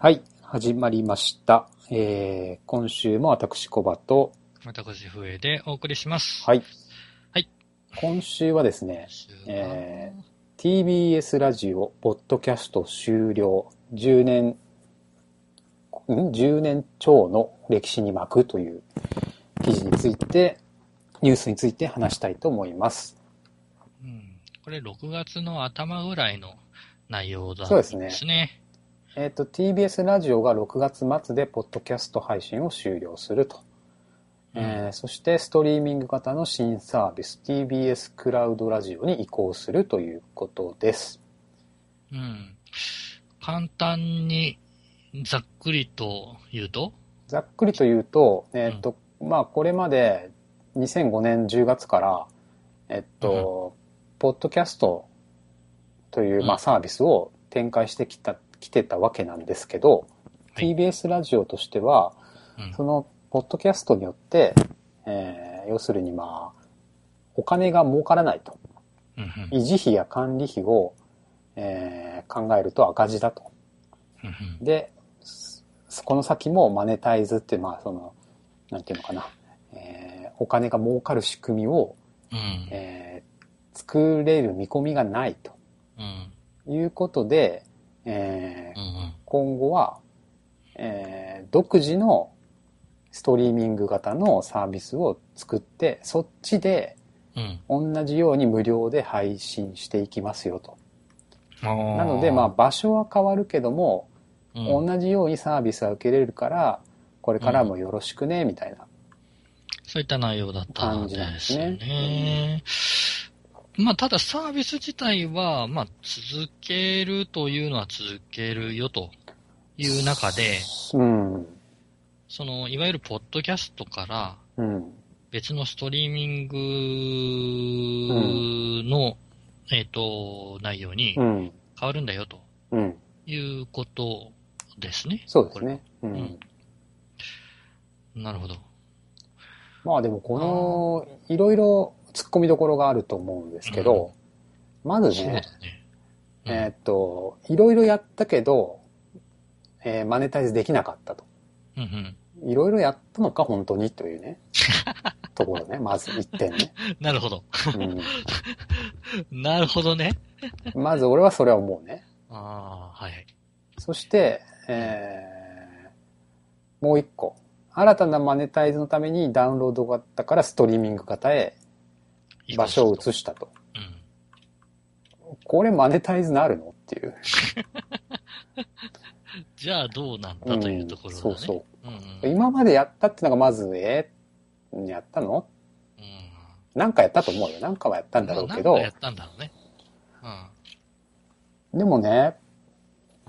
はい、始まりました。えー、今週も私、コバと、私、笛でお送りします。はい。はい。今週はですね、ええ TBS ラジオ、ポッドキャスト終了、10年、ん ?10 年超の歴史に巻くという記事について、ニュースについて話したいと思います。うん、これ6月の頭ぐらいの内容だそうですねですね。えっ、と、TBS ラジオが6月末でポッドキャスト配信を終了すると。えーそしてストリーミング型の新サービス TBS クラウドラジオに移行するということです。うん。簡単に、ざっくりと言うと、ざっくりと言うと、えっ、と、まあこれまで2005年10月から、えっと、ポッドキャストという、まあ、うんサービスを展開してきた、来てたわけなんですけど、はい。TBS ラジオとしては、うん。そのポッドキャストによって、えー要するにまあ、お金が儲からないと。うんうん。維持費や管理費を、えー考えると赤字だと。うんうん。で、すこの先もマネタイズってまあその、なんていうのかな、えーお金が儲かる仕組みを、うん。えー作れる見込みがないと。うん。いうことで、えーうん今後は、えー独自のストリーミング型のサービスを作って、そっちでうん同じように無料で配信していきますよと。なので、まあ場所は変わるけども、うん同じようにサービスは受けれるから、これからもよろしくね、みたいな。そういった内容だったん感じなんでですすねね。まあ、ただサービス自体は、まあ、続けるというのは続けるよという中で、うん。その、いわゆるポッドキャストからうん。別のストリーミングの、えっ、と、内容にうん。変わるんだよとうん。いうことですね。そうですね。うん。なるほど。まあでもこの、いろいろ突っ込みどころがあると思うんですけど、まずそうだねね、。うんえーっと、いろいろやったけど、えーマネタイズできなかったと。うんうん。いろいろやったのか本当にというね、ところね、まず一点ね。なるほど。う なるほどね。ん、まず俺はそれは思うね。ああ、はい。そして、えーもう一個。新たなマネタイズのためにダウンロード型からストリーミング型へ場所を移したと。うん。これマネタイズなるの？っていう。じゃあどうなんだというところだね。そうそう。うんうん。今までやったってのがまず、えーやったの？うんなんかやったと思うよ。なんかはやったんだろうけどまあなんかや、ったんだろうね。でもね、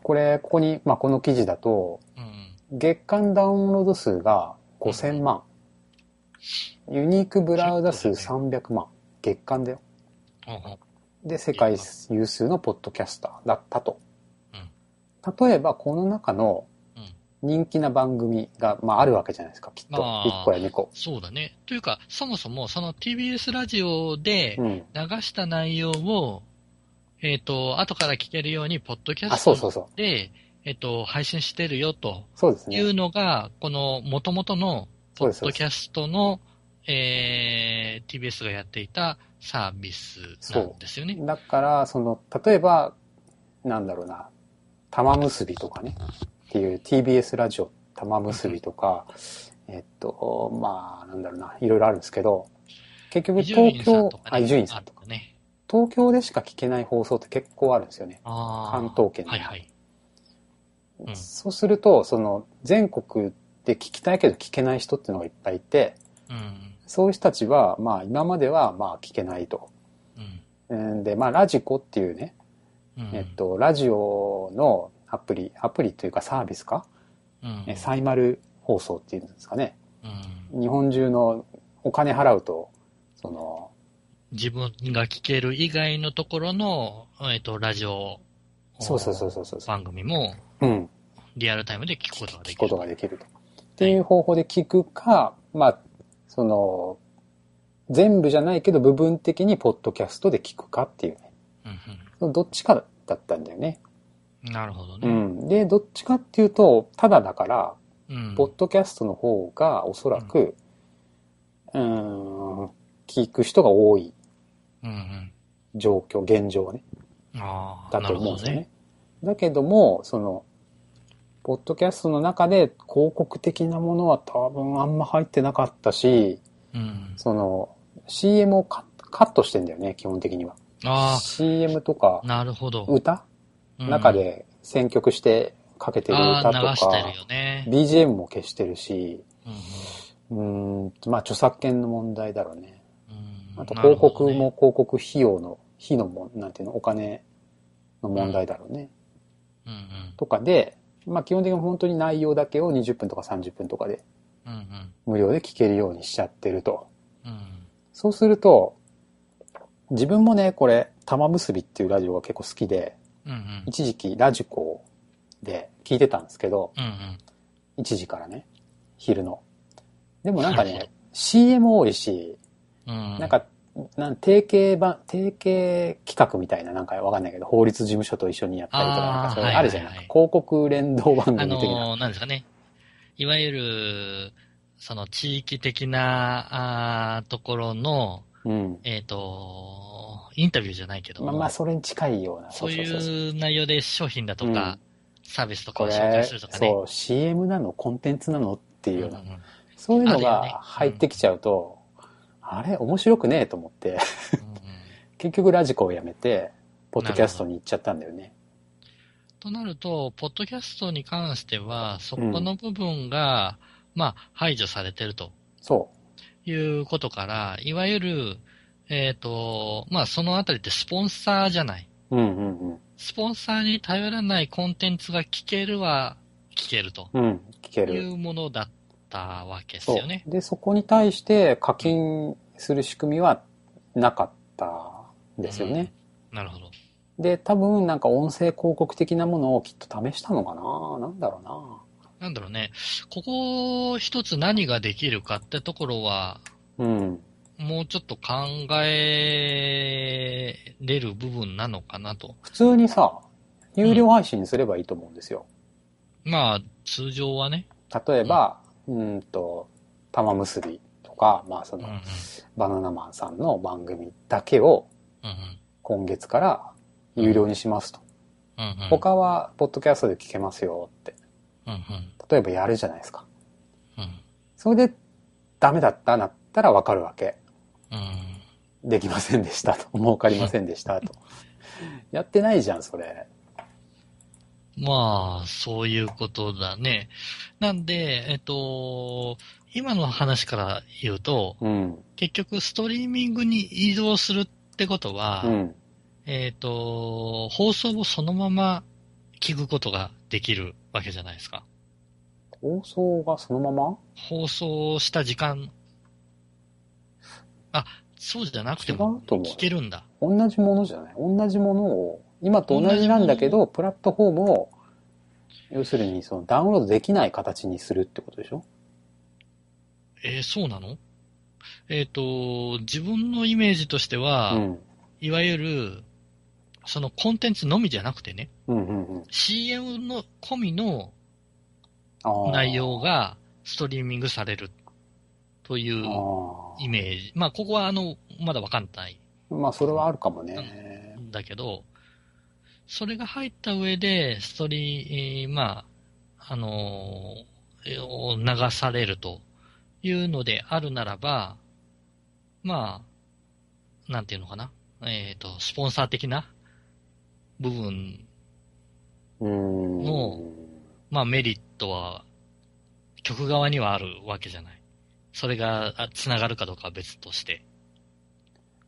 これ、ここに、まあ、この記事だと、うん。うん。月間ダウンロード数が5000万。ユニークブラウザ数結構300万。月間だよ。で、世界有数のポッドキャスターだったと。例えば、この中のうん人気な番組が、まあ、あるわけじゃないですか、きっと。まあ1個や2個。そうだね。というか、そもそもその TBS ラジオでうん。流した内容を、えっ、と、後から聞けるように、ポッドキャあ、ストそうそうそう。で、えっ、と、配信してるよとそうですね。いうのが、この元々のポそうですッドキャストの、えー、TBS がやっていたサービスなんですよね。だから、その、例えば、なんだろうな、玉結びとかね、っていう TBS ラジオ玉結びとか、えっと、まあ、なんだろうな、いろいろあるんですけど、結局東京伊集院さんとか、あね。東京でしか聞けない放送って結構あるんですよね。関東圏ではいはい。うんそうすると、その、全国で聞きたいけど聞けない人っていうのがいっぱいいて、うん。そういう人たちは、まあ、今までは、まあ、聞けないと。うん。うんで、まあ、ラジコっていうね、うん。えっと、ラジオのアプリ、アプリというかサービスか、うん、えサイマル放送っていうんですかね。うん。日本中のお金払うと、その、自分が聞ける以外のところの、えっと、ラジオそうそうそうそうそう。番組もうん。リアルタイムで聞くことができる。聞くことができると。っていう方法で聞くか、まあ、その、全部じゃないけど部分的にポッドキャストで聞くかっていうね。うんうんどっちかだったんだよね。なるほどうね。ん。で、どっちかっていうと、ただだから、うん。ポッドキャストの方がおそらく、うーん、聞く人が多いうんうん。状況、現状ね。ああ、だと。思うんですよね。だけども、その、ポッドキャストの中で広告的なものは多分あんま入ってなかったし、うん。その、CM をカカットしてんだよね、基本的には。あ CM とかあ、なるほど。歌、うん中で選曲してかけてるあ歌とかね。BGM も消してるし、うんうんまあ著作権の問題だろうね。うんあと広告も広告費用の、費のも、なんていうの、お金の問題だろうね。うんうんとかで、まあ基本的に本当に内容だけを20分とか30分とかで無料で聞けるようにしちゃってると。うんそうすると、自分もね、これ、玉結びっていうラジオが結構好きで、うんうん。一時期ラジコで聞いてたんですけど、うんうん。1時からね、昼の。でもなんかね、CM 多いし、うん。なんか、なん定型版、定型企画みたいな、なんかわかんないけど、法律事務所と一緒にやったりとか、あーなんかそういうはいあるじゃない、はいはい広告連動番組あ的な。のー、なんですかね。いわゆる、その地域的な、あーところの、うん。えっ、と、インタビューじゃないけども、まあまあ、それに近いような。そういう内容で商品だとか、サービスとかを紹介するとかね。そう、CM なの？コンテンツなの？っていうような、うんうんそういうのが入ってきちゃうと、あれ面白くねえと思って、うんうん結局ラジコをやめて、ポッドキャストに行っちゃったんだよね。となると、ポッドキャストに関しては、そこの部分が、まあ、排除されてるとそいうことから、いわゆる、えっ、と、まあ、そのあたりってスポンサーじゃない。う。うんうんスポンサーに頼らないコンテンツが聞けるは聞けるとうん。うん、聞けいる。うものだったわけですよね。で、そこに対して課金する仕組みはなかったんですよね。なるほど。で、多分なんか音声広告的なものをきっと試したのかな？なんだろうななんだろうね。ここ一つ何ができるかってところは、うん。もうちょっと考えれる部分なのかなと。普通にさ、有料配信すればいいと思うんですよ。まあ、通常はね。例えば、うーんと、玉結びとか、まあその、うんうん。バナナマンさんの番組だけをうん今月から有料にしますと。うん。うんうん。他は、ポッドキャストで聞けますよって。うんうん。例えばやるじゃないですか。うんそれで、ダメだったなったらわかるわけ。うん。できませんでしたと。儲かりませんでしたと。やってないじゃん、それ。まあ、そういうことだね。なんで、えっと、今の話から言うと、うん。結局ストリーミングに移動するってことは、うん。えっと、放送をそのまま聞くことができるわけじゃないですか。放送がそのまま？放送した時間、あ、そうじゃなくて違も聞けるんだ。同じものじゃない？同じものを、今と同じなんだけど、プラットフォームを、要するにそのダウンロードできない形にするってことでしょ？えーそうなの？えっ、と、自分のイメージとしては、うん。いわゆる、そのコンテンツのみじゃなくてね、うんうんうん。CM の込みのあー内容がストリーミングされるというあイメージ。まあ、ここはあの、まだわかんないーまあ、それはあるかもね。んだけど、それが入った上で、ストリー、まあ、あのーを流されるというのであるならば、まあ、なんていうのかな。えっ、と、スポンサー的な部分うーん。もまあメリットは、曲側にはあるわけじゃない。それがあ繋がるかどうかは別として。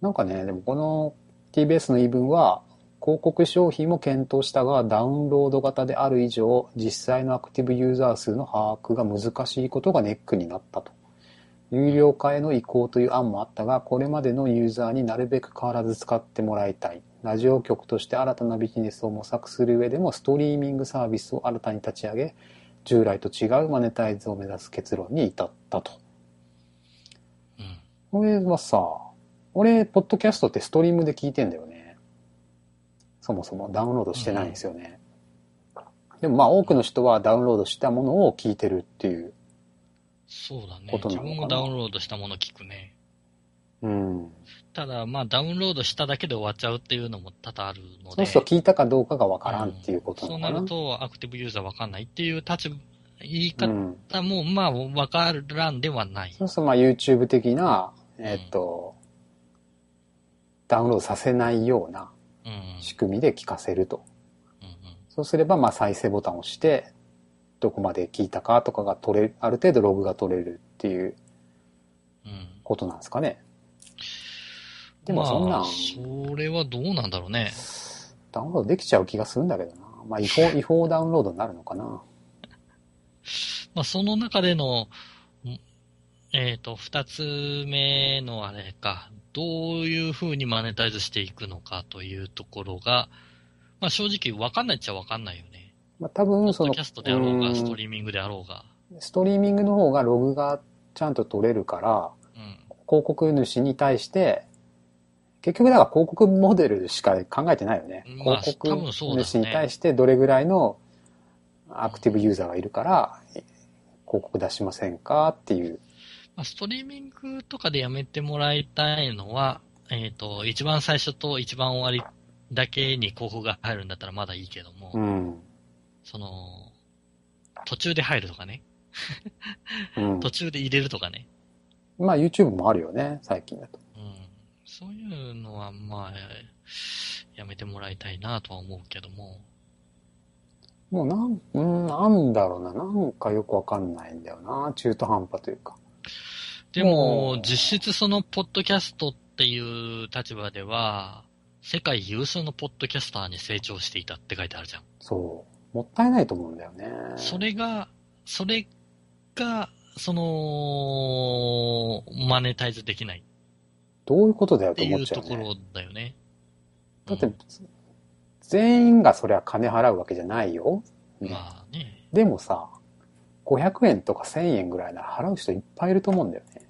なんかね、でもこの TBS の言い分は、広告商品も検討したが、ダウンロード型である以上、実際のアクティブユーザー数の把握が難しいことがネックになったと。有料化への移行という案もあったが、これまでのユーザーになるべく変わらず使ってもらいたい。ラジオ局として新たなビジネスを模索する上でも、ストリーミングサービスを新たに立ち上げ、従来と違うマネタイズを目指す結論に至ったと。うん。これはさ、俺、ポッドキャストってストリームで聞いてんだよね。そもそもダウンロードしてないんですよね。でもまあ多くの人はダウンロードしたものを聞いてるっていう。そうだね。自分もダウンロードしたもの聞くね。うん。ただ、まあ、ダウンロードしただけで終わっちゃうっていうのも多々あるので。そうすると聞いたかどうかがわからんっていうことなのかな。そうなると、アクティブユーザーわかんないっていう立場、言いうん。方も、まあ、わからんではない。そうするとまあ YouTube 的な、えっと、ダウンロードさせないようなうん。仕組みで聞かせると。うんうんそうすればまあ再生ボタンを押して、どこまで聞いたかとかが取れる、ある程度ログが取れるっていううん。ことなんですかね。でもそんなんまあ、それはどうなんだろうね。ダウンロードできちゃう気がするんだけどな。まあ違法、違法ダウンロードになるのかな。まあ、その中での、んえっ、と、二つ目のあれか、どういう風にマネタイズしていくのかというところが、まあ正直わかんないっちゃわかんないよね。まあ多ポ分その、キャストであろうが、うんストリーミングであろうが。ストリーミングの方がログがちゃんと取れるから、うん。広告主に対して、結局だから広告モデルしか考えてないよね。まあ広告主に対してどれぐらいのアクティブユーザーがいるから、広告出しませんかっていう。まあ、ストリーミングとかでやめてもらいたいのは、えっ、と、一番最初と一番終わりだけに広告が入るんだったらまだいいけども、うん。その、途中で入るとかね。うん。途中で入れるとかね。まあ YouTube もあるよね、最近だと。うん。そういうのは、まあ、やめてもらいたいなとは思うけども。もうなん、うん、なんだろうな。なんかよくわかんないんだよな。中途半端というか。でも実質そのポッドキャストっていう立場では、世界有数のポッドキャスターに成長していたって書いてあるじゃん。そう。もったいないと思うんだよね。それが、それが、その、マネタイズできないどういうことだよとってい思っちゃうね。うところだよね。だってうん、全員がそれは金払うわけじゃないよ。ねまあね。でもさ、500円とか1000円ぐらいなら払う人いっぱいいると思うんだよね。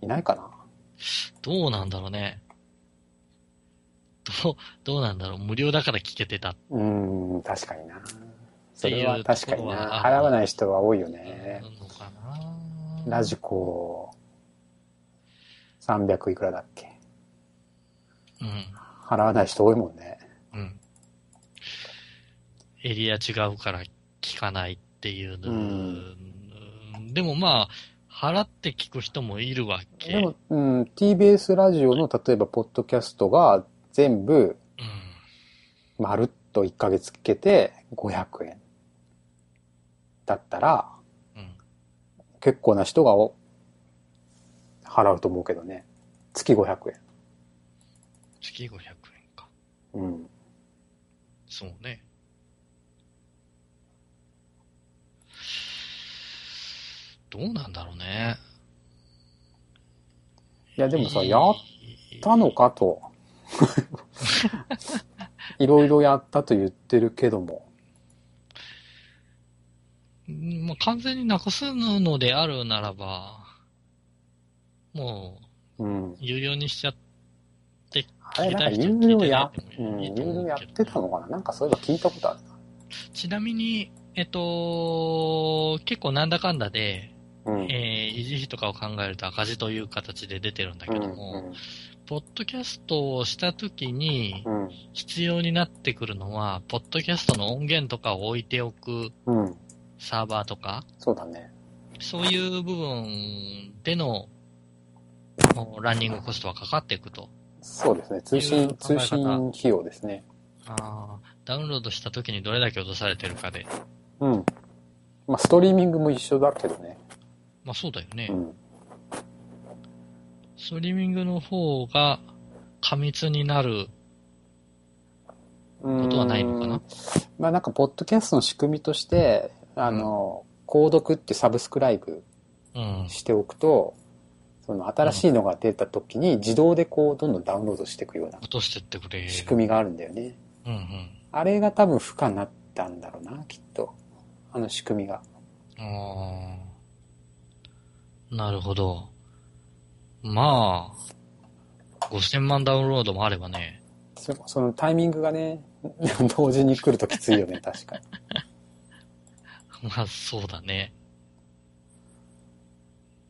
いないかな？どうなんだろうね。どう、どうなんだろう。無料だから聞けてた。うーん、確かにな。それは確かにな。払わない人は多いよね。のかなラジコ、300いくらだっけ？うん。払わない人多いもんね。うん。エリア違うから聞かないっていうの、うんでもまあ、払って聞く人もいるわけ。でも、うん、TBS ラジオの例えばポッドキャストが全部うん。まるっと1ヶ月聞けて500円だったらうん。結構な人がお払うと思うけどね。月500円。月500円か。うん。そうね。どうなんだろうね。いやでもさ、やったのかと。いろいろやったと言ってるけども。うんまあ、完全になくすのであるならば、もう。有料にしちゃって、あれ、なんか有料や、うん、有料やってたのかななんかそういえば聞いたことあるちなみに、えっと、結構なんだかんだで、な。うん。えー維持費とかを考えると赤字という形で出てるんだけども、ポッドキャストをしたときにうん。うん。必要になってくるのは、ポッドキャストの音源とかを置いておくうん。うん。サーバーとか、そうだね。そういう部分でのランニングコストはかかっていくと。そうですね。通信、通信費用ですね。あーダウンロードした時にどれだけ落とされてるかで。うん。まあ、ストリーミングも一緒だけどね。まあそうだよね。うん。ストリーミングの方が過密になる。ことはないのかな？まあなんか、ポッドキャストの仕組みとして、あの、購読ってサブスクライブうん。しておくと、その新しいのが出た時に自動でこう、どんどんダウンロードしていくような落としてってくれる。仕組みがあるんだよね。うんうん。あれが多分負荷になったんだろうな、きっと。あの仕組みが。ああ。なるほど。まあ、5000万ダウンロードもあればね。そそのタイミングがね、同時に来るときついよね、確かに。まあ、そうだね。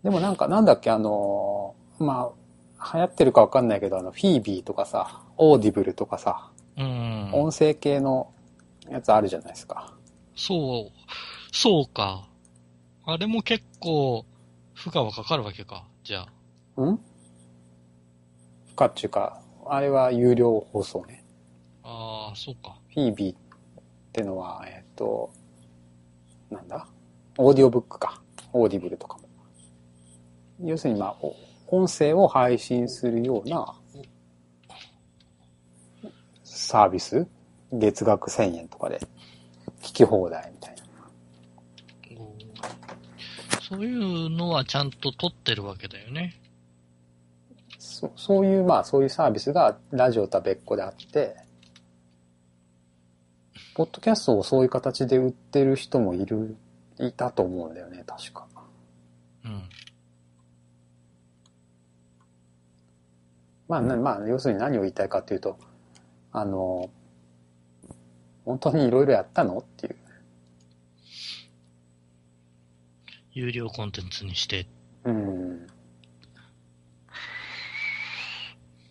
でもなんか、なんだっけ、あのーまあ、流行ってるかわかんないけど、あの、 FeBe とかさ、 Audible とかさ、うん。音声系のやつあるじゃないですか。そう、そうか。あれも結構、負荷はかかるわけか。じゃあ。ん？かっていうか、あれは有料放送ね。ああ、そうか。 FeBe ってのは、えっ、と、なんだ？オーディオブックか。 Audible とかも。要するに、まあ、お音声を配信するようなサービス？月額1000円とかで聞き放題みたいな。そういうのはちゃんと取ってるわけだよね。そそういう、まあ、そういうサービスがラジオとは別個であって、ポッドキャストをそういう形で売ってる人もいる、いたと思うんだよね、確か。うん。まあ、なまあ、要するに何を言いたいかっていうと、あの、本当にいろいろやったのっていう。有料コンテンツにして。うん。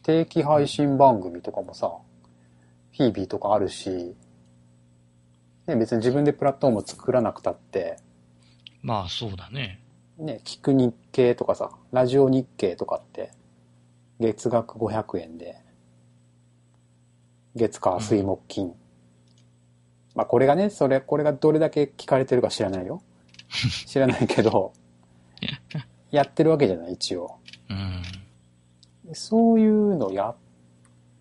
定期配信番組とかもさ、フィービーとかあるし、ね、別に自分でプラットフォーム作らなくたって、まあ、そうだね。ね、聞く日経とかさ、ラジオ日経とかって、月額500円で、月火水木金。まあこれがね、それ、これがどれだけ聞かれてるか知らないよ。知らないけど、やってるわけじゃない、一応。うん。そういうのやっ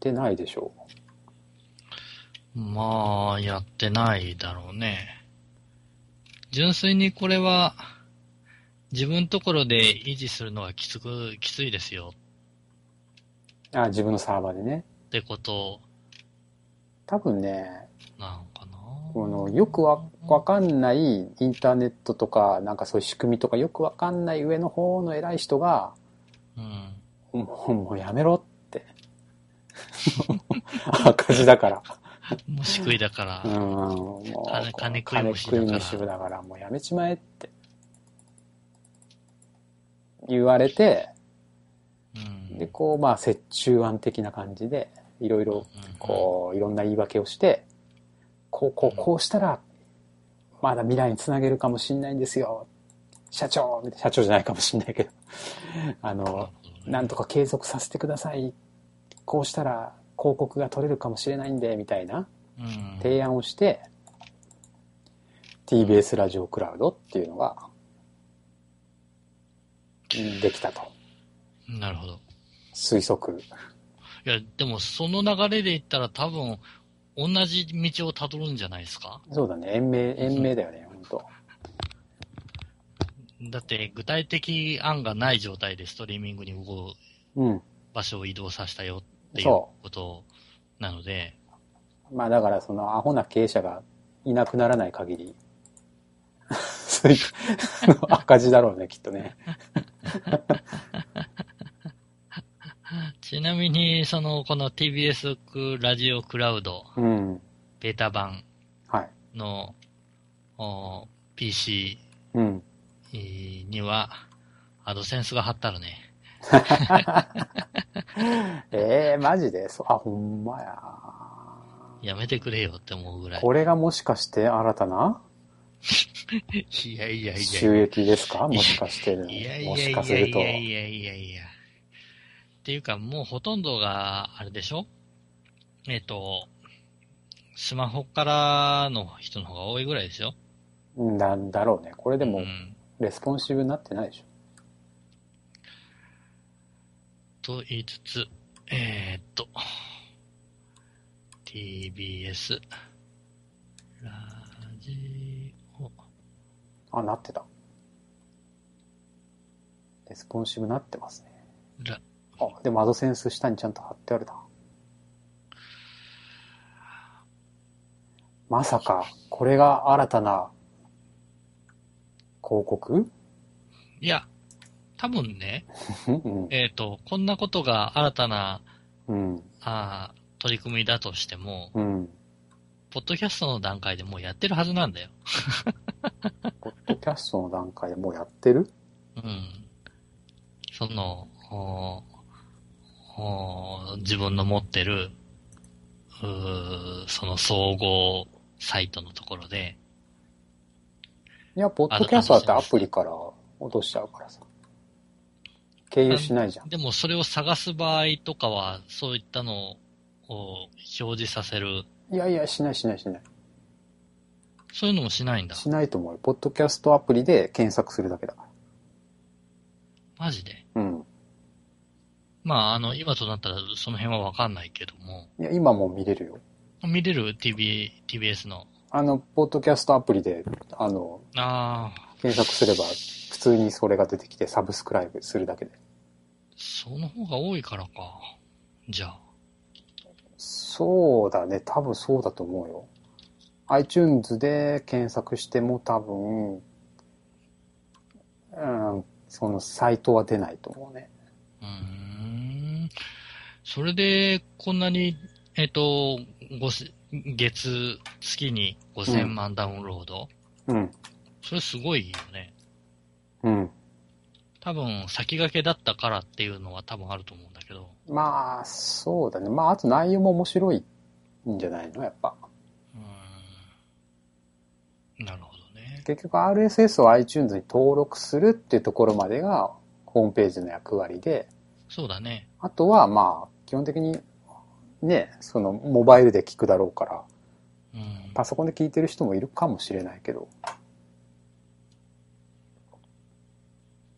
てないでしょまあ、やってないだろうね。純粋にこれは、自分ところで維持するのはきつく、きついですよう。あ、自分のサーバーでね。ってこと多分ね、なのかな。このよくわわかんないインターネットとか、なんかそういう仕組みとかよくわかんない上の方の偉い人が、うん。もう、もうやめろって。赤字だから。虫食いだから、うん、もう金金食い虫だから金食い虫だから、もうやめちまえって。言われて、うん。で、こう、まあ、折衷案的な感じで、いろいろ、こう、いろんな言い訳をして、こう、こう、こうしたら、まだ未来につなげるかもしんないんですよ。社長社長じゃないかもしんないけど。あの、なんとか継続させてください。こうしたら広告が取れるかもしれないんで、みたいなうん。提案をして、TBS ラジオクラウドっていうのが、うんできたと。なるほど。推測。いや、でもその流れで言ったら多分、同じ道を辿るんじゃないですか？そうだね。延命、延命だよね、本当だって具体的案がない状態でストリーミングに動くうん。場所を移動させたよっていうそことなので、まあだからそのアホな経営者がいなくならない限り、そういう 赤字だろうね、きっとね。ちなみに、その、この TBS ラジオクラウドうん。ベータ版はい。のお PC うん。には、アドセンスが貼ってあるね。え えー、マジで？そう、あ、ほんまや。やめてくれよって思うぐらい。これがもしかして新たな？いやいやいやい収や。益ですか？もしかしてる。いやいもやいやしかすると。いやいやいやいや。っていうか、もうほとんどが、あれでしょ？えっ、と、スマホからの人の方が多いぐらいですよ。うんだ、だろうね。これでもう、んレスポンシブになってないでしょ。と言いつつ、えー、っと、TBS、ラジオ、あ、なってた。レスポンシブなってますね。ラ、あ、でも AdSense 下にちゃんと貼ってあるな。まさか、これが新たな広告？いや、多分ね、うん。えー、っと、こんなことが新たな、うん。あー取り組みだとしても、うん。ポッドキャストの段階でもうやってるはずなんだよ。ポッドキャストの段階でもうやってる？うん。その、自分の持ってる、その総合サイトのところで、いや、ポッドキャストだってアプリから落としちゃうからさ。経由しないじゃん。でもそれを探す場合とかは、そういったのを表示させる、いやいや、しないしないしない。そういうのもしないんだ。しないと思うよ。ポッドキャストアプリで検索するだけだかマジで？ら。うん。まあ、あの、今となったらその辺はわかんないけども、いや、今もう見れるよ。見れる？TV、TBS の。あの、ポッドキャストアプリで、あの、ああ、検索すれば、普通にそれが出てきて、サブスクライブするだけで。その方が多いからか。じゃあ。そうだね。多分そうだと思うよ。iTunes で検索しても多分、うん、そのサイトは出ないと思うね。うーん。それで、こんなに、えっ、と、ごせ月、月に5000万ダウンロード、うん。それすごいよね。うん。多分、先駆けだったからっていうのは多分あると思うんだけど。まあ、そうだね。まあ、あと内容も面白いんじゃないの？やっぱ。うーん。なるほどね。結局 RSS を iTunes に登録するっていうところまでがホームページの役割で、そうだね。あとはまあ、基本的にね、そのモバイルで聞くだろうから、うん。パソコンで聞いてる人もいるかもしれないけど、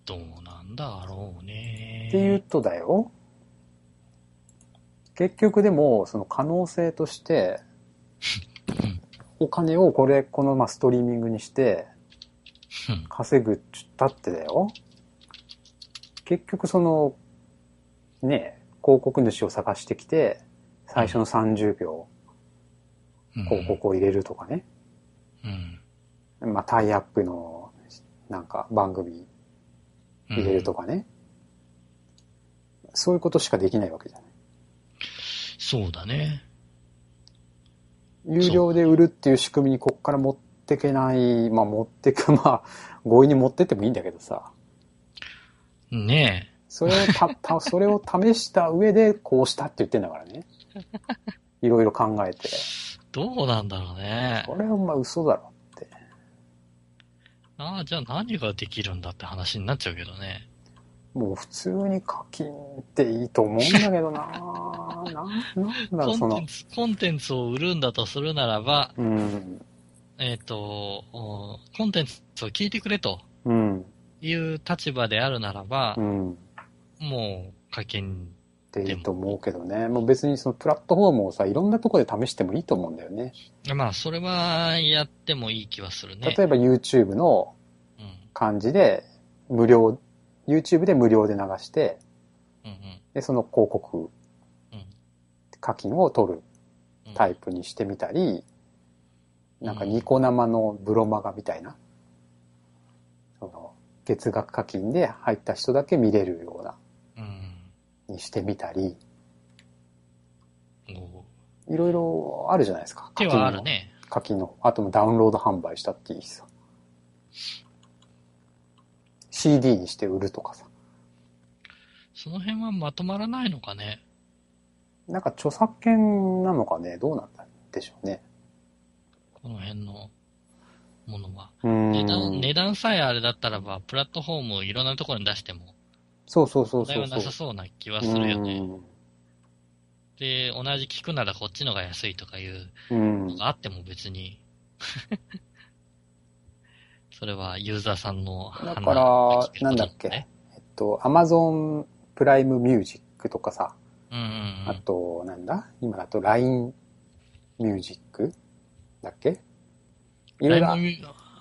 どうなんだろうね。っていうとだよ、結局でも、その可能性として、お金をこれ、このまあストリーミングにしてうん稼ぐっちったってだよ。結局その、ね、広告主を探してきて、最初の30秒うん広告を入れるとかね。うん。まあタイアップのなんか番組入れるとかね。そういうことしかできないわけじゃない。そうだね。有料で売るっていう仕組みにこっから持ってけない、まあ持ってく、まあ強引に持ってってもいいんだけどさ。ねそれをた、た、それを試した上でこうしたって言ってんだからね。いろいろ考えて。え。どうなんだろうね。これはまあ嘘だろって。ああ、じゃあ何ができるんだって話になっちゃうけどね。もう普通に課金っていいと思うんだけどな な、なんだろう、そのコンテン。ツ、を売るんだとするならば、うん。えっ、と、おコンテンツを聞いてくれとうん。いう立場であるならばう、ん。っもう課金、ていいと思うけどね。もう別にそのプラットフォームをさ、いろんなところで試してもいいと思うんだよね。まあ、それはやってもいい気はするね。例えば YouTube のうん。感じで、無料、YouTube で無料で流して、うんうん。で、その広告うん。課金を取るうんタイプにしてみたり、なんかニコ生のブロマガみたいな、その、月額課金で入った人だけ見れるような、うん。にしてみたり、おいろいろあるじゃないですか。手はあるね。課金の。あともダウンロード販売したっていいしさ。CD にして売るとかさ。その辺はまとまらないのかね。なんか著作権なのかね、どうなんだでしょうね。この辺のものは。値段、値段さえあれだったらば、プラットフォームをいろんなところに出しても、そうそうそう問題はそうそう。なさそうな気はするよね。うで、同じ聞くならこっちのが安いとかいう。のがあっても別に、それはユーザーさんのだからなんだっけえっと、Amazon プライムミュージックとかさ、うんうんうあん。と、なんだ？今だと LINE ミュージックだっけ？いろいろ、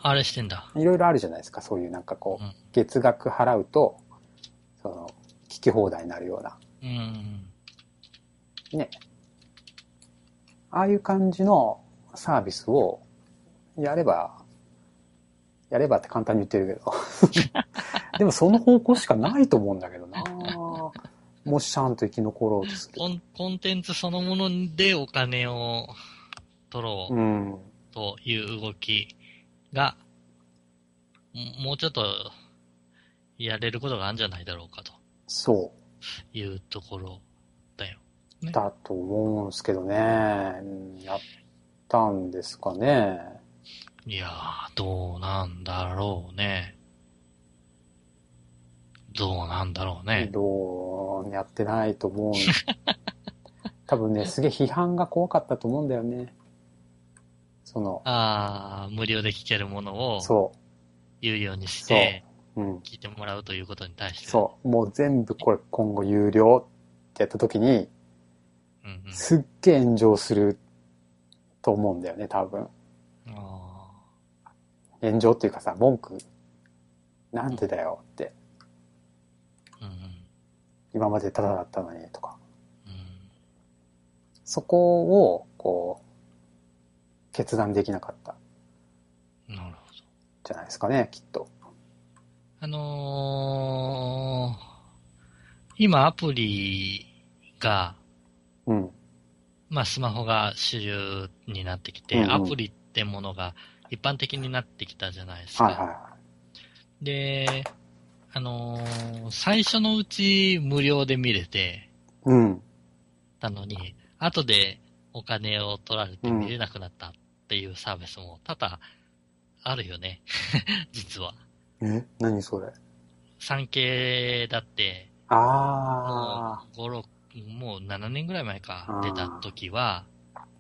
あれしてんだ。いろいろあるじゃないですか。そういうなんかこう、うん月額払うと、その、聞き放題になるような。うん。ね。ああいう感じのサービスをやれば、やればって簡単に言ってるけど。でもその方向しかないと思うんだけどなもしちゃんと生き残ろうとするコ。ンコンテンツそのものでお金を取ろう。うんという動きが、ももうちょっとやれることがあるんじゃないだろうかとそいうところだよ。う。だと思うんですけどね。うんやったんですかね。いやー、どうなんだろうね。どうなんだろうね。どう、やってないと思う。多分ね、すげえ批判が怖かったと思うんだよね。その、あー、無料で聞けるものをそ有料にして。聞いてもらうということに対して。そう。もう全部これ今後有料ってやった時に、うんうん。すっげえ炎上すると思うんだよね、多分。あ炎上っていうかさ、文句。なんでだよって。ーうんうん。今までタダだったのにとか。うんそこを、こう、決断できなかった。なるほど。じゃないですかね、きっと。あのー、今アプリが、うん。まあスマホが主流になってきて、うんうんアプリってものが一般的になってきたじゃないですか。はいはいはで、あのー最初のうち無料で見れてい。うん。たのに、後でお金を取られて見れなくなったっていうサービスも多々あるよね。実は。え？何それ？産経だって、あもう5、6、もう7年ぐらい前か出た時は、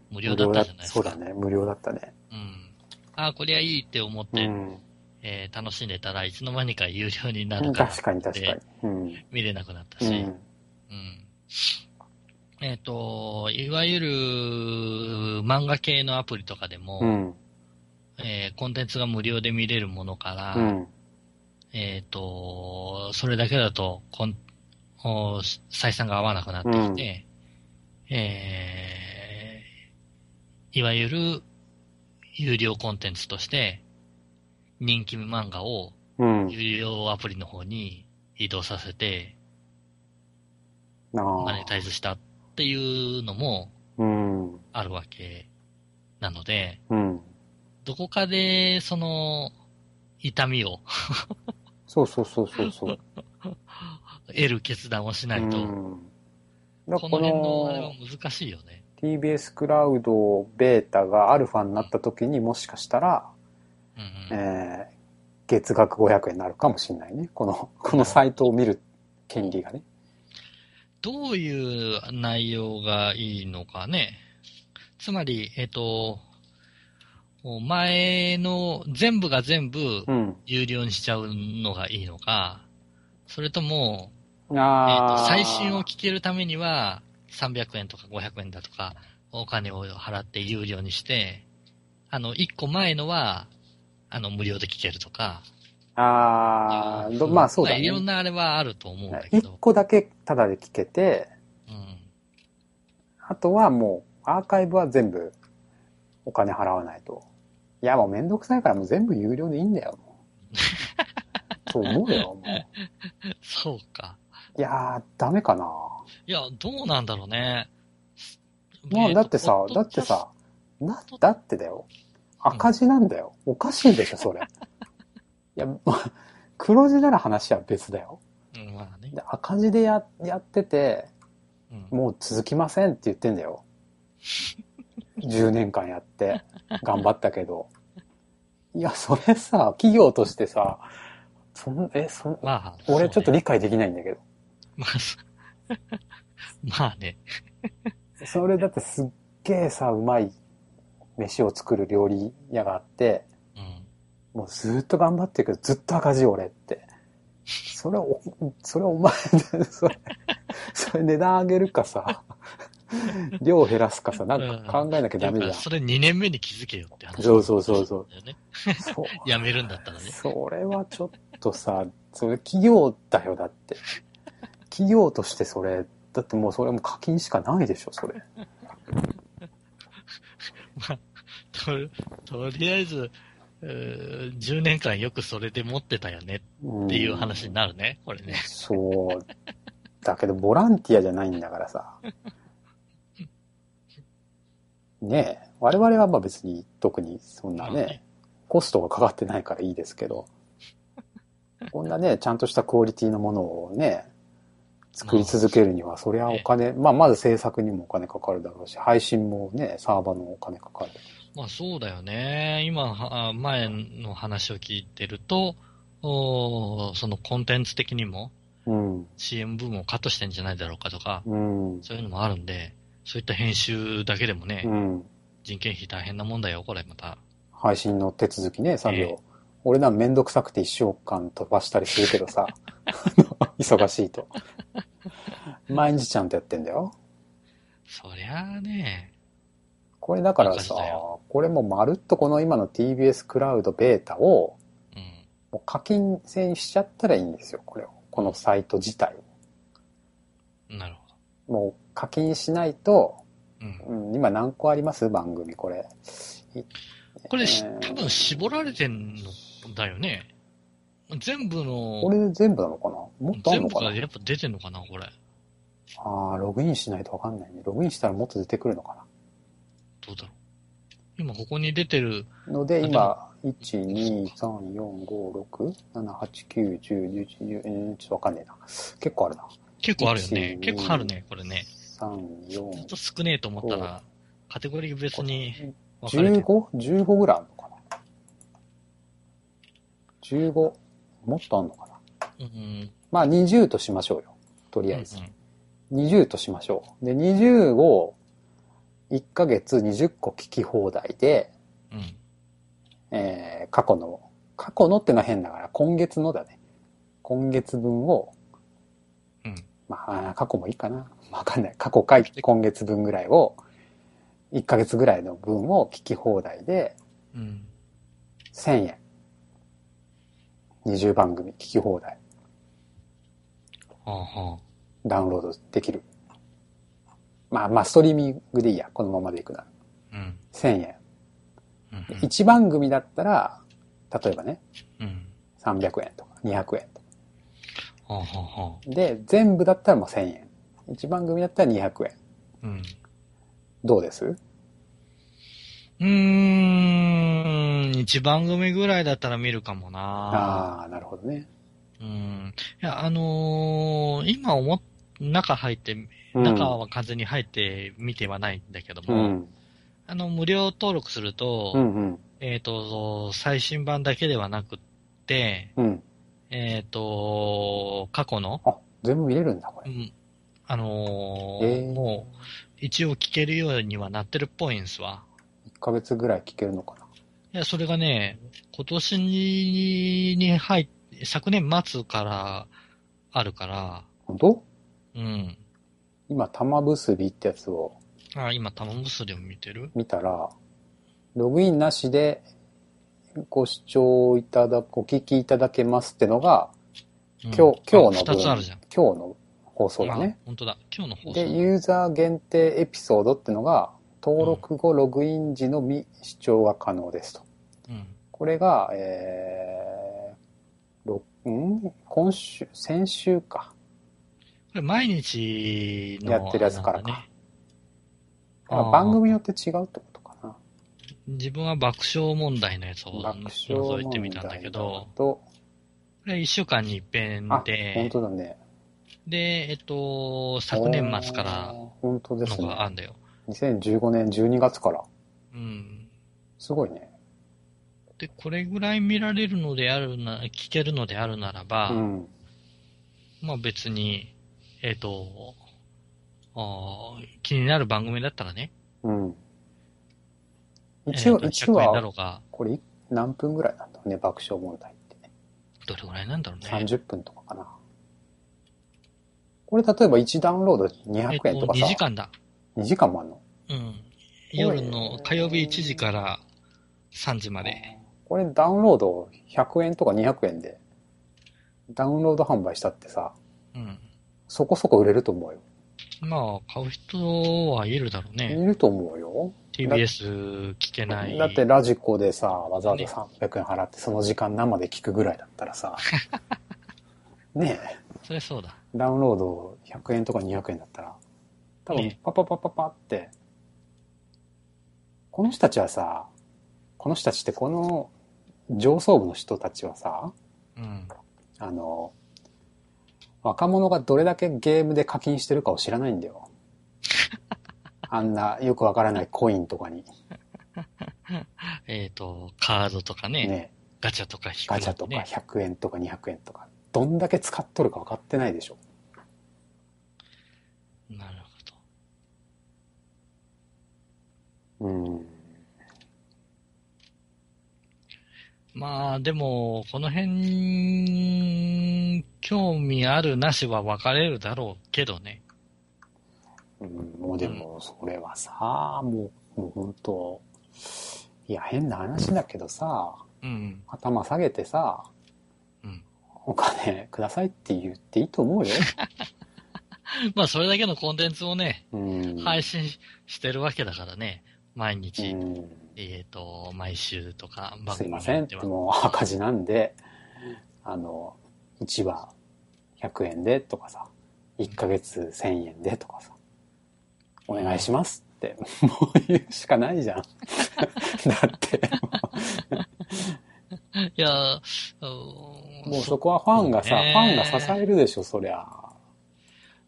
無無料だったじゃないですか。そうだね、無料だったね。うん。ああ、こりゃいいって思って、うん。えー楽しんでたらいつの間にか有料になるから確かに確かに。うん。見れなくなったし、うん。うん。えっ、と、いわゆる漫画系のアプリとかでも、うん。えーコンテンツが無料で見れるものから、うん。えっ、と、それだけだとコン、お採算が合わなくなってきて、えーいわゆる有料コンテンツとして、人気漫画をうん。有料アプリの方に移動させて。マネタイズしたっていうのもうん。あるわけなので、うん。どこかで、その、痛みを そうそうそうそうそう。得る決断をしないと、こからの辺のあれはこ難しいよね。の TBS クラウドベータがアルファになった時にもしかしたら、うんうんえー月額500円になるかもしれないね。この、このサイトを見る権利がね。どういう内容がいいのかね。つまり、えっ、と、前の全部が全部うん。有料にしちゃうのがいいのか、それとも、えっ、ああ。と、最新を聞けるためには300円とか500円だとかお金を払って有料にして、あの、1個前のは、あの、無料で聞けるとか。ああ、どまあそうだいろんね。なあれはあると思うんだけ一ど。個だけタダで聞けて、うん。あとはもうアーカイブは全部お金払わないと。いやもうめんどくさいからもう全部有料でいいんだよ。も うそう思うよ、もそうか。う。いやー、ダメかな。いや、どうなんだろうね。まあだってさだって、さ、な、だってだよ。赤字なんだよ。おかしいでしょ、それ。いや、まあ、黒字なら話は別だよ。うん、まあね。で赤字でや、やってて、うんもう続きませんって言ってんだよ。10年間やって、頑張ったけど。いや、それさ、企業としてさ、そん、え、そん、まあ、俺ちょっと理解できないんだけど。まあ、そまあね。それだってすっげえさ、うまい飯を作る料理屋があって、うん。もうずっと頑張ってるけど、ずっと赤字俺って。それお、それお前、それ、それ値段上げるかさ、量減らすかさ、なんか考えなきゃダメじゃんうか。それ2年目に気づけよって話。そうそうそうそう。そう。やめるんだったらね。それはちょっとさ、それ企業だよ、だって。企業としてそれ、だってもうそれも課金しかないでしょ、それ。まあ、と、とりあえず、うー10年間よくそれで持ってたよねっっていう話になるね、これね。そう。だけど、ボランティアじゃないんだからさ。ねえ、我々はまあ別に特にそんなねコストがかかってないからいいですけど、こんなね、ちゃんとしたクオリティのものをね、作り続けるには、そりゃお金、まあまず制作にもお金かかるだろうし、配信もね、サーバーのお金かかる。まあそうだよね。今、はあ前の話を聞いてると、おーそのコンテンツ的にもうん。CM 部分をカットしてんじゃないだろうかとか、うん。そういうのもあるんで、そういった編集だけでもね、うん。人件費大変なもんだよ、これまた。配信の手続きね、作業。ええ俺なんめんどくさくて一週間飛ばしたりするけどさ、忙しいと。毎日ちゃんとやってんだよ。そりゃあね、これだからさこれもまるっとこの今の TBS クラウドベータをうん。もう課金制にしちゃったらいいんですよ、これを。このサイト自体を。なるほもう課金しないと、ど。うん。うん、今何個あります？番組これ。いこれしえー多分絞られてんのだよね。全部の、これで全部なのかな？もっとある全部のかな？がやっぱ出てんのかな、これ。ああ、ログインしないとわかんないね。ログインしたらもっと出てくるのかどうだろう。今ここに出てる、なので、今、1、2、3、4、5、6、7、8、9、10、11、10、えーちょっとわかんねえな。結構あるな。結構あるよね。1結構あるね、これね。3、ちょっ4、と少ねえと思ったら、カテゴリー別に分かれてる。15?15 ぐらいあるのかな ?15? もっとあんのかな？うんまあ20としましょうよ。とりあえず。うん20としましょう。で、20を1ヶ月20個聞き放題で、うん。えー過去の、過去のってのは変だから、今月のだね。今月分を、うん。まあ、過去もいいかな。わかんない。過去か今月分ぐらいを、1ヶ月ぐらいの分を聞き放題で、うん。1000円。20番組聞き放題。はあはダウンロードできる。まあまあ、ストリーミングでいいや。このままでいくなら。あ。うん。1000円。うん。1番組だったら、例えばね、うん。300円とか200円とか。はあはあはあ。で、全部だったらもう1000円。1番組だったら200円。うん。どうです？うーん、一番組ぐらいだったら見るかもな。ああ、なるほどね。うん。いや、あのー今思っ、中入って、うん中は完全に入って見てはないんだけどうも、ん。あの、無料登録すると、うんうん。えっ、と、最新版だけではなくって、うん。えっ、と、過去の、あ、全部見れるんだ、これ。うん、あのーへーもう、一応聞けるようにはなってるっぽいんですわ。1ヶ月ぐらい聞けるのかな。いや、それがね、今年にに入っ昨年末からあるから、本当？うん。今、玉結びってやつをあ、今、玉結びを見てる？見たら、ログインなしでご視聴いただ、お聞きいただけますってのが、うん今日、今日のあ二つあるじゃん。今日の放送だね。あ本当だ。今日の放送。で、ユーザー限定エピソードってのが、登録後ログイン時のみ視聴が可能ですと。うん。これが、えー、ろん？今週、先週か。これ毎日のやってるやつからかだから番組によって違うってことかな。自分は爆笑問題のやつを覗問いてみ題たんだけど、と、これ一週間に一遍あ、本で、当だね。で、えっと、昨年末から本当ですねのが。あるんだよ。2015年12月から。うん。すごいね。で、これぐらい見られるのであるな、聞けるのであるならば、うん。まあ別に、えっ、と、あー気になる番組だったらね、うん。え一応、ーと一100円だ話ろ、うが、これ何分ぐらいなんだろうね、爆笑問題ってね。どれぐらいなんだろうね。30分とかかな。これ例えば1ダウンロードえっ200と、円とかさ、2時間だ。2時間もあんの？うん。夜の火曜日1時から3時まで。これダウンロード100円とか200円で、ダウンロード販売したってさ、うん。そこそこ売れると思うよ。まあ、買う人はいるだろういね。ると思うよ。TBS 聞けない。だってラジコでさ、わざわざ300円払ってその時間生で聞くぐらいだったらさ、ねえ、そりゃそうだ。ダウンロード100円とか200円だったら、多分ねパパパパパって、この人たちはさ、この人たちってこの上層部の人たちはさ、うん。あの、若者がどれだけゲームで課金してるかを知らないんだよ。あんなよくわからないコインとかに。えっ、と、カードとかね、ね、ガチャとか引くガチャとかね。100円とか200円とか。どんだけ使っとるか分かってないでしょ。なるほど。うん。まあ、でも、この辺、興味あるなしは分かれるだろうけどね。うん、もうでも、それはさ、もう、もう本当いや、変な話だけどさ、うん。頭下げてさ、うん。お金くださいって言っていいと思うよ。まあ、それだけのコンテンツをね、うん。配信してるわけだからね。毎う日、ん。えっ、と、毎週とか、番すいませんって組によっては。もう赤字なんで、あの、1話100円でとかさ、1ヶ月1000円でとかさ、お願いしますって、もう言うしかないじゃん。だって、いや、もうそこはファンがさ、そうねファンが支えるでしょ、そりゃ。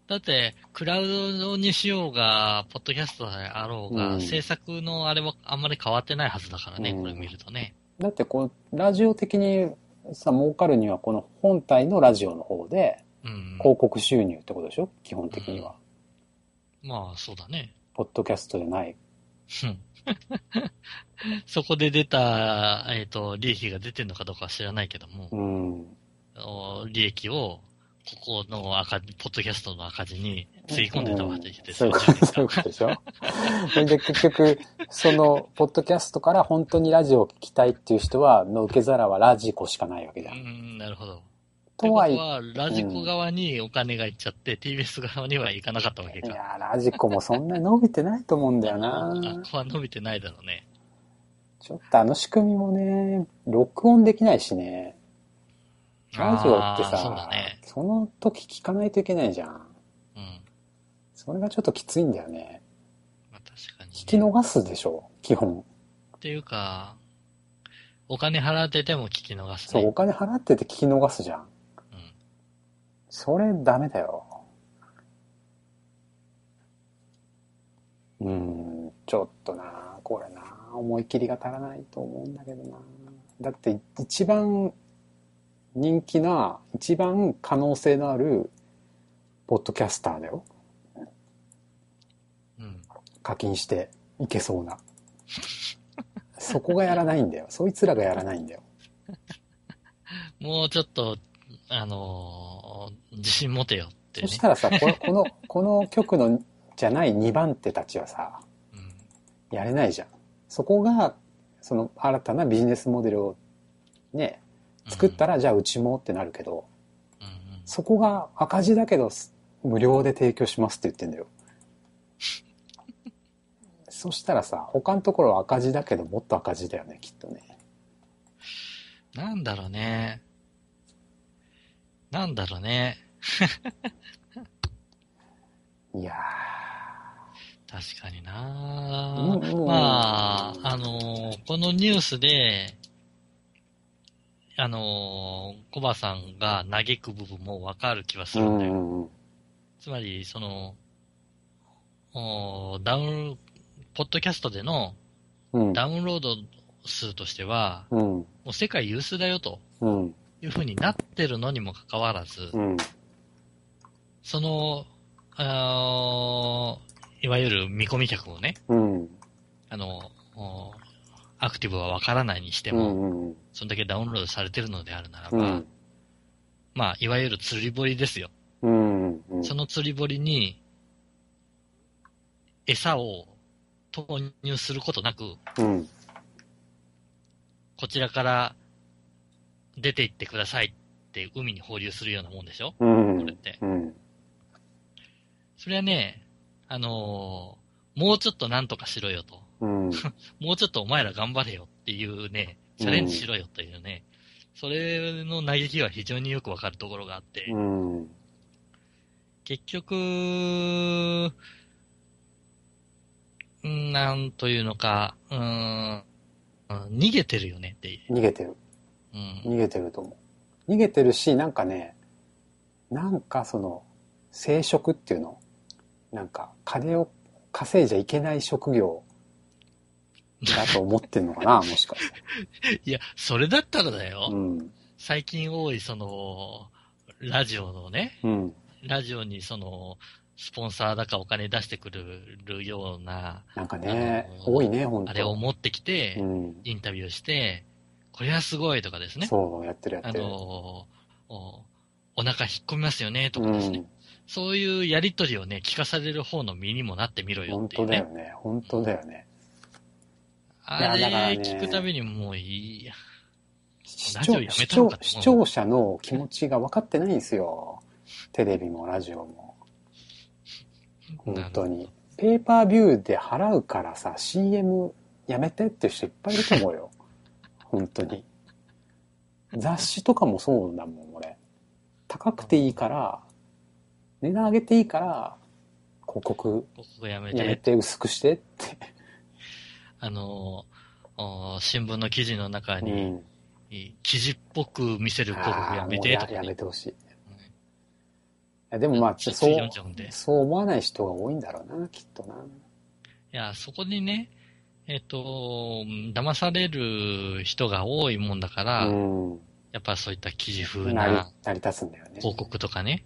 だって、クラウドにしようが、ポッドキャストであろうが、うん制作のあれはあんまり変わってないはずだからね、うんこれ見るとね。だってこう、ラジオ的にさ、儲かるにはこの本体のラジオの方でうん。広告収入ってことでしょ？基本的には。まあ、そうだね。ポッドキャストじゃない。うん そこで出た、えっ、と、利益が出てるのかどうかは知らないけども、利益を、ここの赤字、ポッドキャストの赤字につぎ込んでたわけですういうことそういうことでしょ？で結局、その、ポッドキャストから本当にラジオを聞きたいっていう人は、の受け皿はラジコしかないわけじゃ。うんん、なるほど。とは言ってことは、ラジコ側にお金がいっちゃって、TBS 側には行かなかったわけか。いや、ラジコもそんなに伸びてないと思うんだよあな。ここは伸びてないだろうね。ちょっとあの仕組みもね、録音できないしね。ラジオってさだ、ね。その時聞かないといけないじゃん。うん。それがちょっときついんだよね。まあ確かに、ね。聞き逃すでしょ、基本。っていうか、お金払ってても聞き逃すそう、ね。お金払ってて聞き逃すじゃん。うん。それダメだよ。うーん、ちょっとな、これな、思い切りが足らないと思うんだけどな。だって一番人気な、一番可能性のあるポッドキャスターだよ。うん。課金していけそうな。そこがやらないんだよ。そいつらがやらないんだよ。もうちょっと、あのー自信持てよってね。そしたらさ、こ この、この曲のじゃない2番手たちはさ、うん。やれないじゃん。そこが、その新たなビジネスモデルをね、作ったら、じゃあうちもってなるけど。そこが赤字だけど無料で提供しますって言ってんだよ。そしたらさ、他のところは赤字だけどもっと赤字だよね、きっとね。なんだろうね。なんだろうね。いや確かにー。なうんうんまあ、あのーこのニュースで、あのーコバさんが嘆く部分もわかる気はすうるんだよ。んうんうん。つまり、その、おダウン、ポッドキャストでのうん。ダウンロード数としては、うん。もう世界有数だよとうん。いうふうになってるのにもかかわらず、うん。その、あーいわゆる見込み客をね、うん。あの、おアクティブはわからないにしてうも、ん。うん。そんだけダウンロードされてるのであるならば、うん。まあ、いわゆる釣り堀ですよ。うん。うん。その釣り堀に、餌を投入することなく、うん。こちらから出て行ってくださいって海に放流するようなもんでしょ？うん。これって。うん。それはね、あのーもうちょっとなんとかしろよと。うん。もうちょっとお前ら頑張れよっていうね、チャレンジしろよというね、それの嘆きは非常によくわかるところがあって、うん。結局、うなんというのか、うーん、うん逃げてるよねって。逃げてる。うん。逃げてると思う。逃げてるし、なんかね、なんかその、生殖っていうの？なんか、金を稼いじゃいけない職業だと思ってんのかなもしかして。いや、それだったらだよ。うん。最近多い、その、ラジオのね、うん。ラジオにその、スポンサーだかお金出してくるような、なんかね、あのー多いね、ほんと。あれを持ってきてう、ん。インタビューして、これはすごいとかですね。そう、やってるやあってる。の、おお腹引っ込みますよねとかですね。うん。そういうやりとりをね、聞かされる方の身にもなってみろよ本っていうね。当だよね。本当だよね。あれ聞くたびにもういいや。視聴視聴視聴者の気持ちが分かってないんですよ。テレビもラジオも。本当に。ペーパービューで払うからさ、CM やめてって人いっぱいいると思うよ。本当に。雑誌とかもそうだもん、俺。高くていいから、値段上げていいから、広告やめ。て薄くしてって。あの、お新聞の記事の中うに、ん。記事っぽく見せる広告やめてとかね、めてほしい。いうんやでもまあ、そうそう思わない人が多いんだろうな、きっとな。いや、そこにね、えっ、と、騙される人が多いもんだから、うん。やっぱそういった記事風な。広告とかね、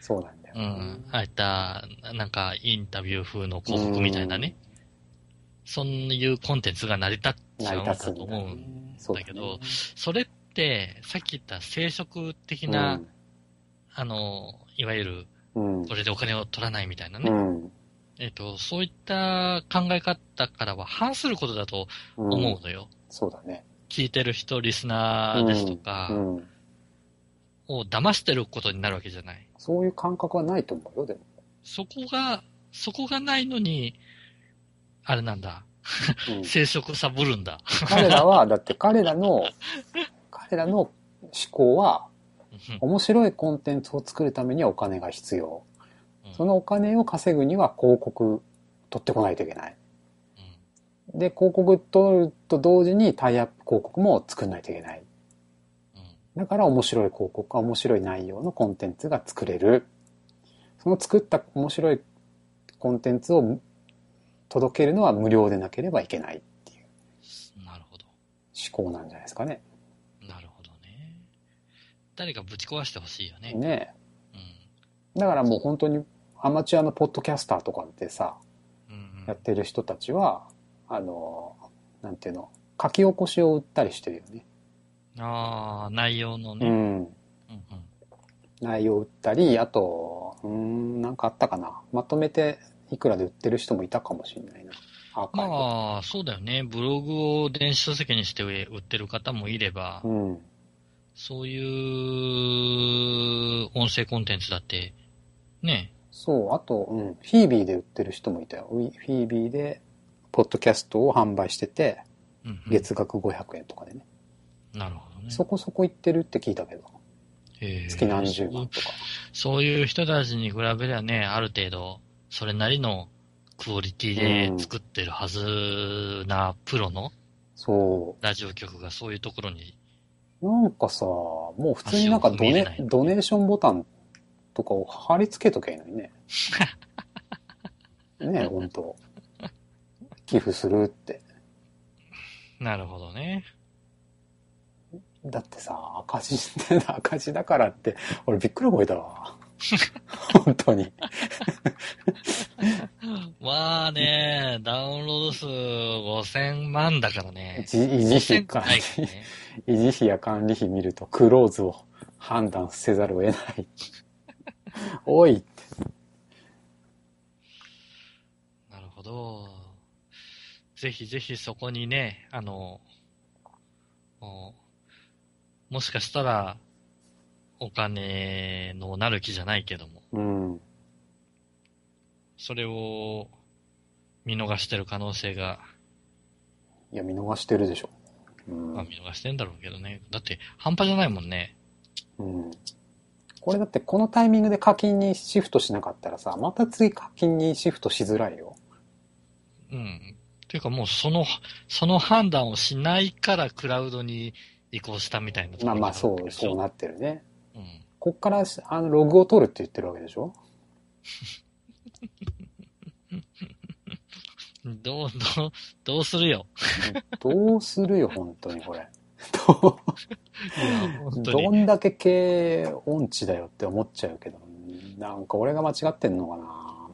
そうなんだよね。うん、ああいった、なんかインタビュー風の広告みたいなね、そういうコンテンツが成り立っちゃうんだと思うんだけど、それって、さっき言った生殖的な、あの、いわゆる、うん。それでお金を取らないみたいなね、うん。えっ、と、そういった考え方からは反することだとうん。思うのよ。そうだね。聞いてる人、リスナーですとか、うん。を騙してることになるわけじゃない。そういう感覚はないと思うよ、でも。そこが、そこがないのに、あれなんだ。うん生殖サボるんだ。彼らは、だって彼らの、彼らの思考は、面白いコンテンツを作るためにはお金が必要。そのお金を稼ぐには広告取ってこないといけない。うんで、広告取ると同時にタイアップ広告も作んないといけない。うんだから面白い広告か面白い内容のコンテンツが作れる。その作った面白いコンテンツを届けるのは無料でなければいけないっていううんなるほど。思考なんじゃないですかね。なるほどね。誰かぶち壊してほしいよね。ねうんえだからもう本当にアマチュアのポッドキャスターとかってさ、うんうんやってる人たちは、あの、なんていうの、書き起こしを売ったりしてるよね。ああ、内容のね。うん。うんうん内容売ったり、あと、うーん、なんかあったかな。まとめていくらで売ってる人もいたかもしれないな。まあ、そうだよね。ブログを電子書籍にして売ってる方もいれば、うん。そういう音声コンテンツだって、ね。そう、あと、うん、フィービーで売ってる人もいたよ。フィービーで、ポッドキャストを販売してて、うんうん月額500円とかでね。なるほどね。そこそこ行ってるって聞いたけど、月何十万とか。そういう人たちに比べりゃね、ある程度、それなりのクオリティで作ってるはずなプロのそラジオ局がそういうところに、う。なんかさ、もう普通になんかドネドネーションボタンとかを貼り付けとけばいいのにね。ねえ、ほんと。寄付するって。なるほどね。だってさ、赤字赤字だからって、俺びっくり覚えたわ。本当に。まあね、ダウンロード数5000万だからね。じ維持費5000かね。維持費や管理費見るとクローズを判断せざるを得ない。おいって。なるほど。ぜひぜひそこにね、あの、おもしかしたら、お金のなる気じゃないけども、うん。それを見逃してる可能性が、いや、見逃してるでしょ。うんまあ見逃してんだろうけどね。だって半端じゃないもんね。うん。これだってこのタイミングで課金にシフトしなかったらさ、また次課金にシフトしづらいよ。うん。っていうかもうその、その判断をしないからクラウドに移行したみたいなまあまあ、そう、そうなってるね。うん。こっから、あの、ログを取るって言ってるわけでしょ？どう、どう、どうするよ？どうするよ、本当にこれ。どんだけ経営音痴だよって思っちゃうけど、なんか俺が間違ってんのかな？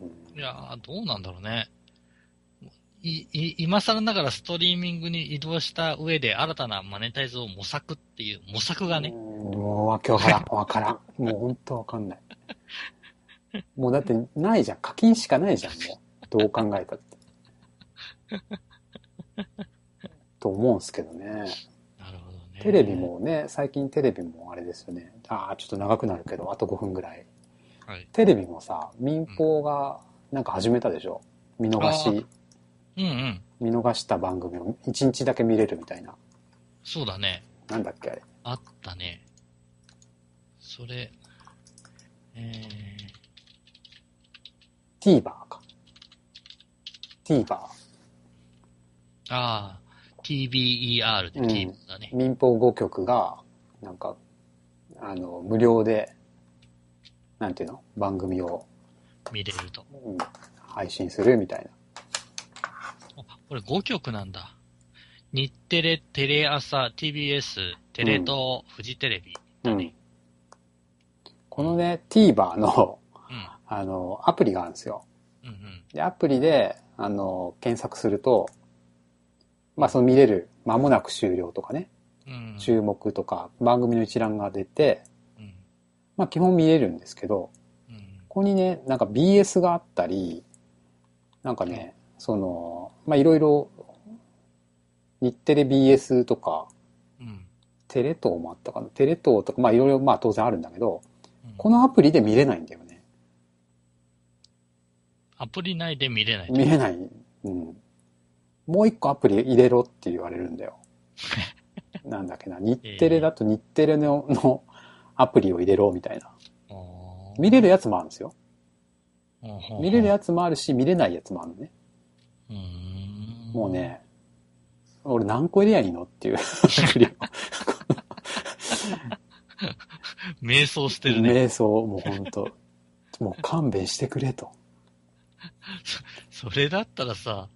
うんいやー、どうなんだろうね。い、い、今更ながらストリーミングに移動した上で新たなマネタイズを模索っていう模索がね、もうわけわからん。わからん。もう本当わかんない。もうだってないじゃん。課金しかないじゃん、もう。どう考えたって。と思うんすけどね。なるほどね。テレビ。もね、最近テレビもあれですよね。ああ、ちょっと長くなるけど、あと5分ぐらい。はい。テレビもさ、民放がなんか始めたでしょ。見逃し、うんうん。見逃した番組を1日だけ見れるみたいな。そうだね。なんだっけあれ。あったね。それ、え TVer か。TVer。ー、ああ、TBER でうん TVer だね。民放5局が、なんか、あの、無料で、なんていうの？番組を、見れると。うん配信するみたいな。あこれ5曲なんだ。日テレ、テレ朝、TBS、テレ東、フジテレビだね。このね、TVer の、うん。あの、アプリがあるんですよ。うんうん。で、アプリで、あの、検索すると、まあ、その見れる、間もなく終了とかね、うん。注目とか、番組の一覧が出て、うん。まあ、基本見れるんですけど、うん。ここにね、なんか BS があったり、なんかね、その、まあ、いろいろ、日テレ BS とか、うん。テレ東もあったかな？テレ東とか、まあ、いろいろ、まあ、当然あるんだけど、うんこのアプリで見れないんだよね。アプリ内で見れない。見れない。うん。もう一個アプリ入れろって言われるんだよ。なんだっけな？日テレだと日テレののアプリを入れろみたいな。見れるやつもあるんですよ。見れるやつもあるし、見れないやつもあるのね。うーんもう。ね、俺何個入れやいいのっていう。瞑想してるね。瞑想、もうほんと。もう勘弁してくれと。それだったらさ、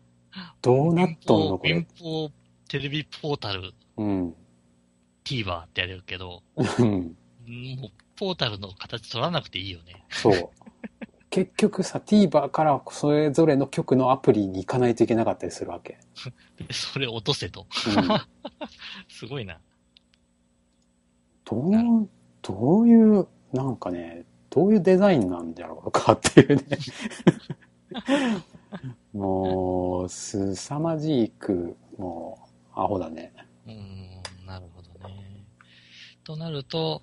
どうなっとんのこ民れ。放テレビポータルうん。TVer ってやれるけど、うん。もうポータルの形取らなくていいよね。そう。結局さ、TVer からそれぞれの曲のアプリに行かないといけなかったりするわけ。で それ落とせと。うん、すごいな。どう、どういう、なんかね、どういうデザインなんだろうかっていうね。もう、すさまじく、もう、アホだね。うーん、なるほどね。となると、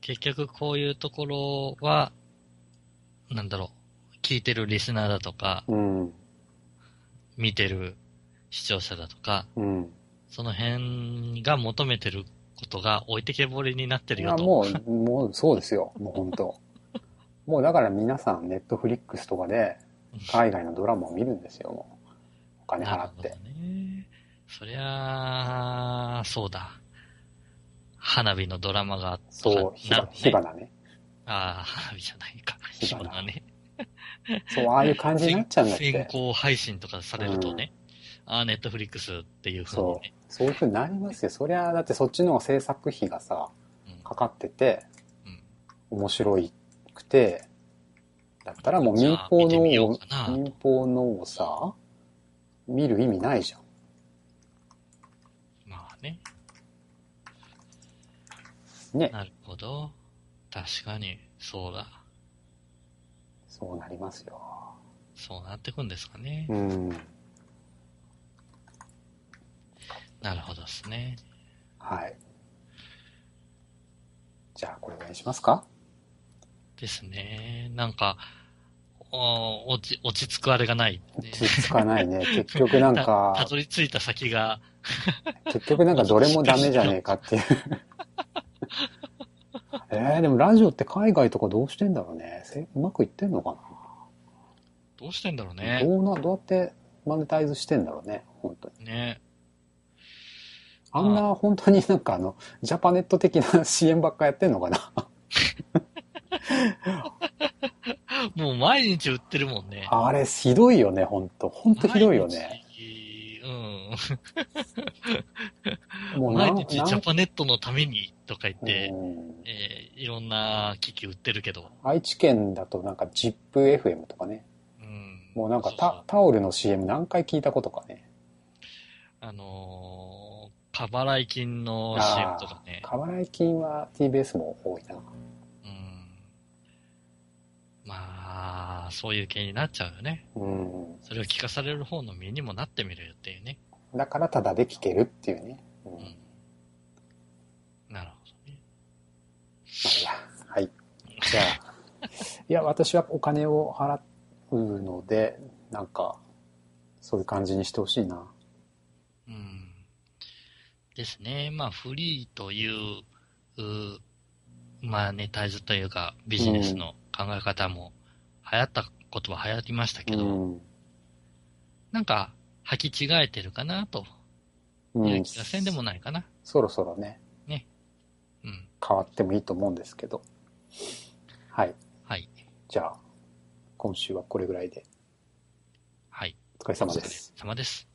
結局こういうところは、なんだろう、聞いてるリスナーだとか、うん。見てる視聴者だとか、うん。その辺が求めてることが置いてけぼりになってるよと。もう、もうそうですよ。もう本当 もうだから皆さん、ネットフリックスとかで、海外のドラマを見るんですよ、もう。お金払って。ね。そりゃあ、そうだ。花火のドラマがそう、火花ね。ああ、花火じゃないか。火火花花ね。そう、ああいう感じになっちゃうんだっ先て。行配信とかされるとね、ああ、ネットフリックスっていう風にそうね。。そういう風になりますよ。そりゃ、だってそっちの方が制作費がさ、うんかかってて、うん面白くて、だったらもう民放のを民放のをさ、見る意味ないじゃん。まあね。ね。なるほど。確かに、そうだ。そうなりますよ。そうなってくんですかね。うん。なるほどですね。はい。じゃあ、これお願いしますか？ですね。なんか、お落ち、落ち着くあれがない、ね。落ち着かないね。結局なんたたか、どり着いた先が、結局なんかどれもダメじゃねえかっていう。えー、でもラジオって海外とかどうしてんだろうね。せうまくいってんのかどうしてんだろうな、ね。どうな、どうやってマネタイズしてんだろうね、本当に。ね。あんな本当になんかあの、ジャパネット的な CM ばっかやってんのかな？もう毎日売ってるもんね。あれ、ひどいよね、本当本当ひどいよね。うん。もう毎日ジャパネットのためにとか言って、うんえーいろんな機器売ってるけど。愛知県だとなんか ZIPFM とかね。うん。もうなんかタタオルの CM 何回聞いたことかね。あのー、過払い金の CM とかね。過払い金は TBS も多いな。うん。まあ、そういう系になっちゃうよね。うん。それを聞かされる方の身にもなってみるよっていうね。だからタダで聞けるっていうね。うん。なるほどね。あいいや。はい。じゃあ、いや、私はお金を払うので、なんか、そういう感じにしてほしいな。うん。ですね。まあ、フリーという、うまあ、ネタイズというか、ビジネスの考え方も流行ったことは流行りましたけど、うん。なんか、履き違えてるかな、とうん気がせんでもないかな。そろそろね、うん。変わってもいいと思うんですけど。はい。はい。じゃあ、今週はこれぐらいで、はい。お疲れ様です。お疲れ様です。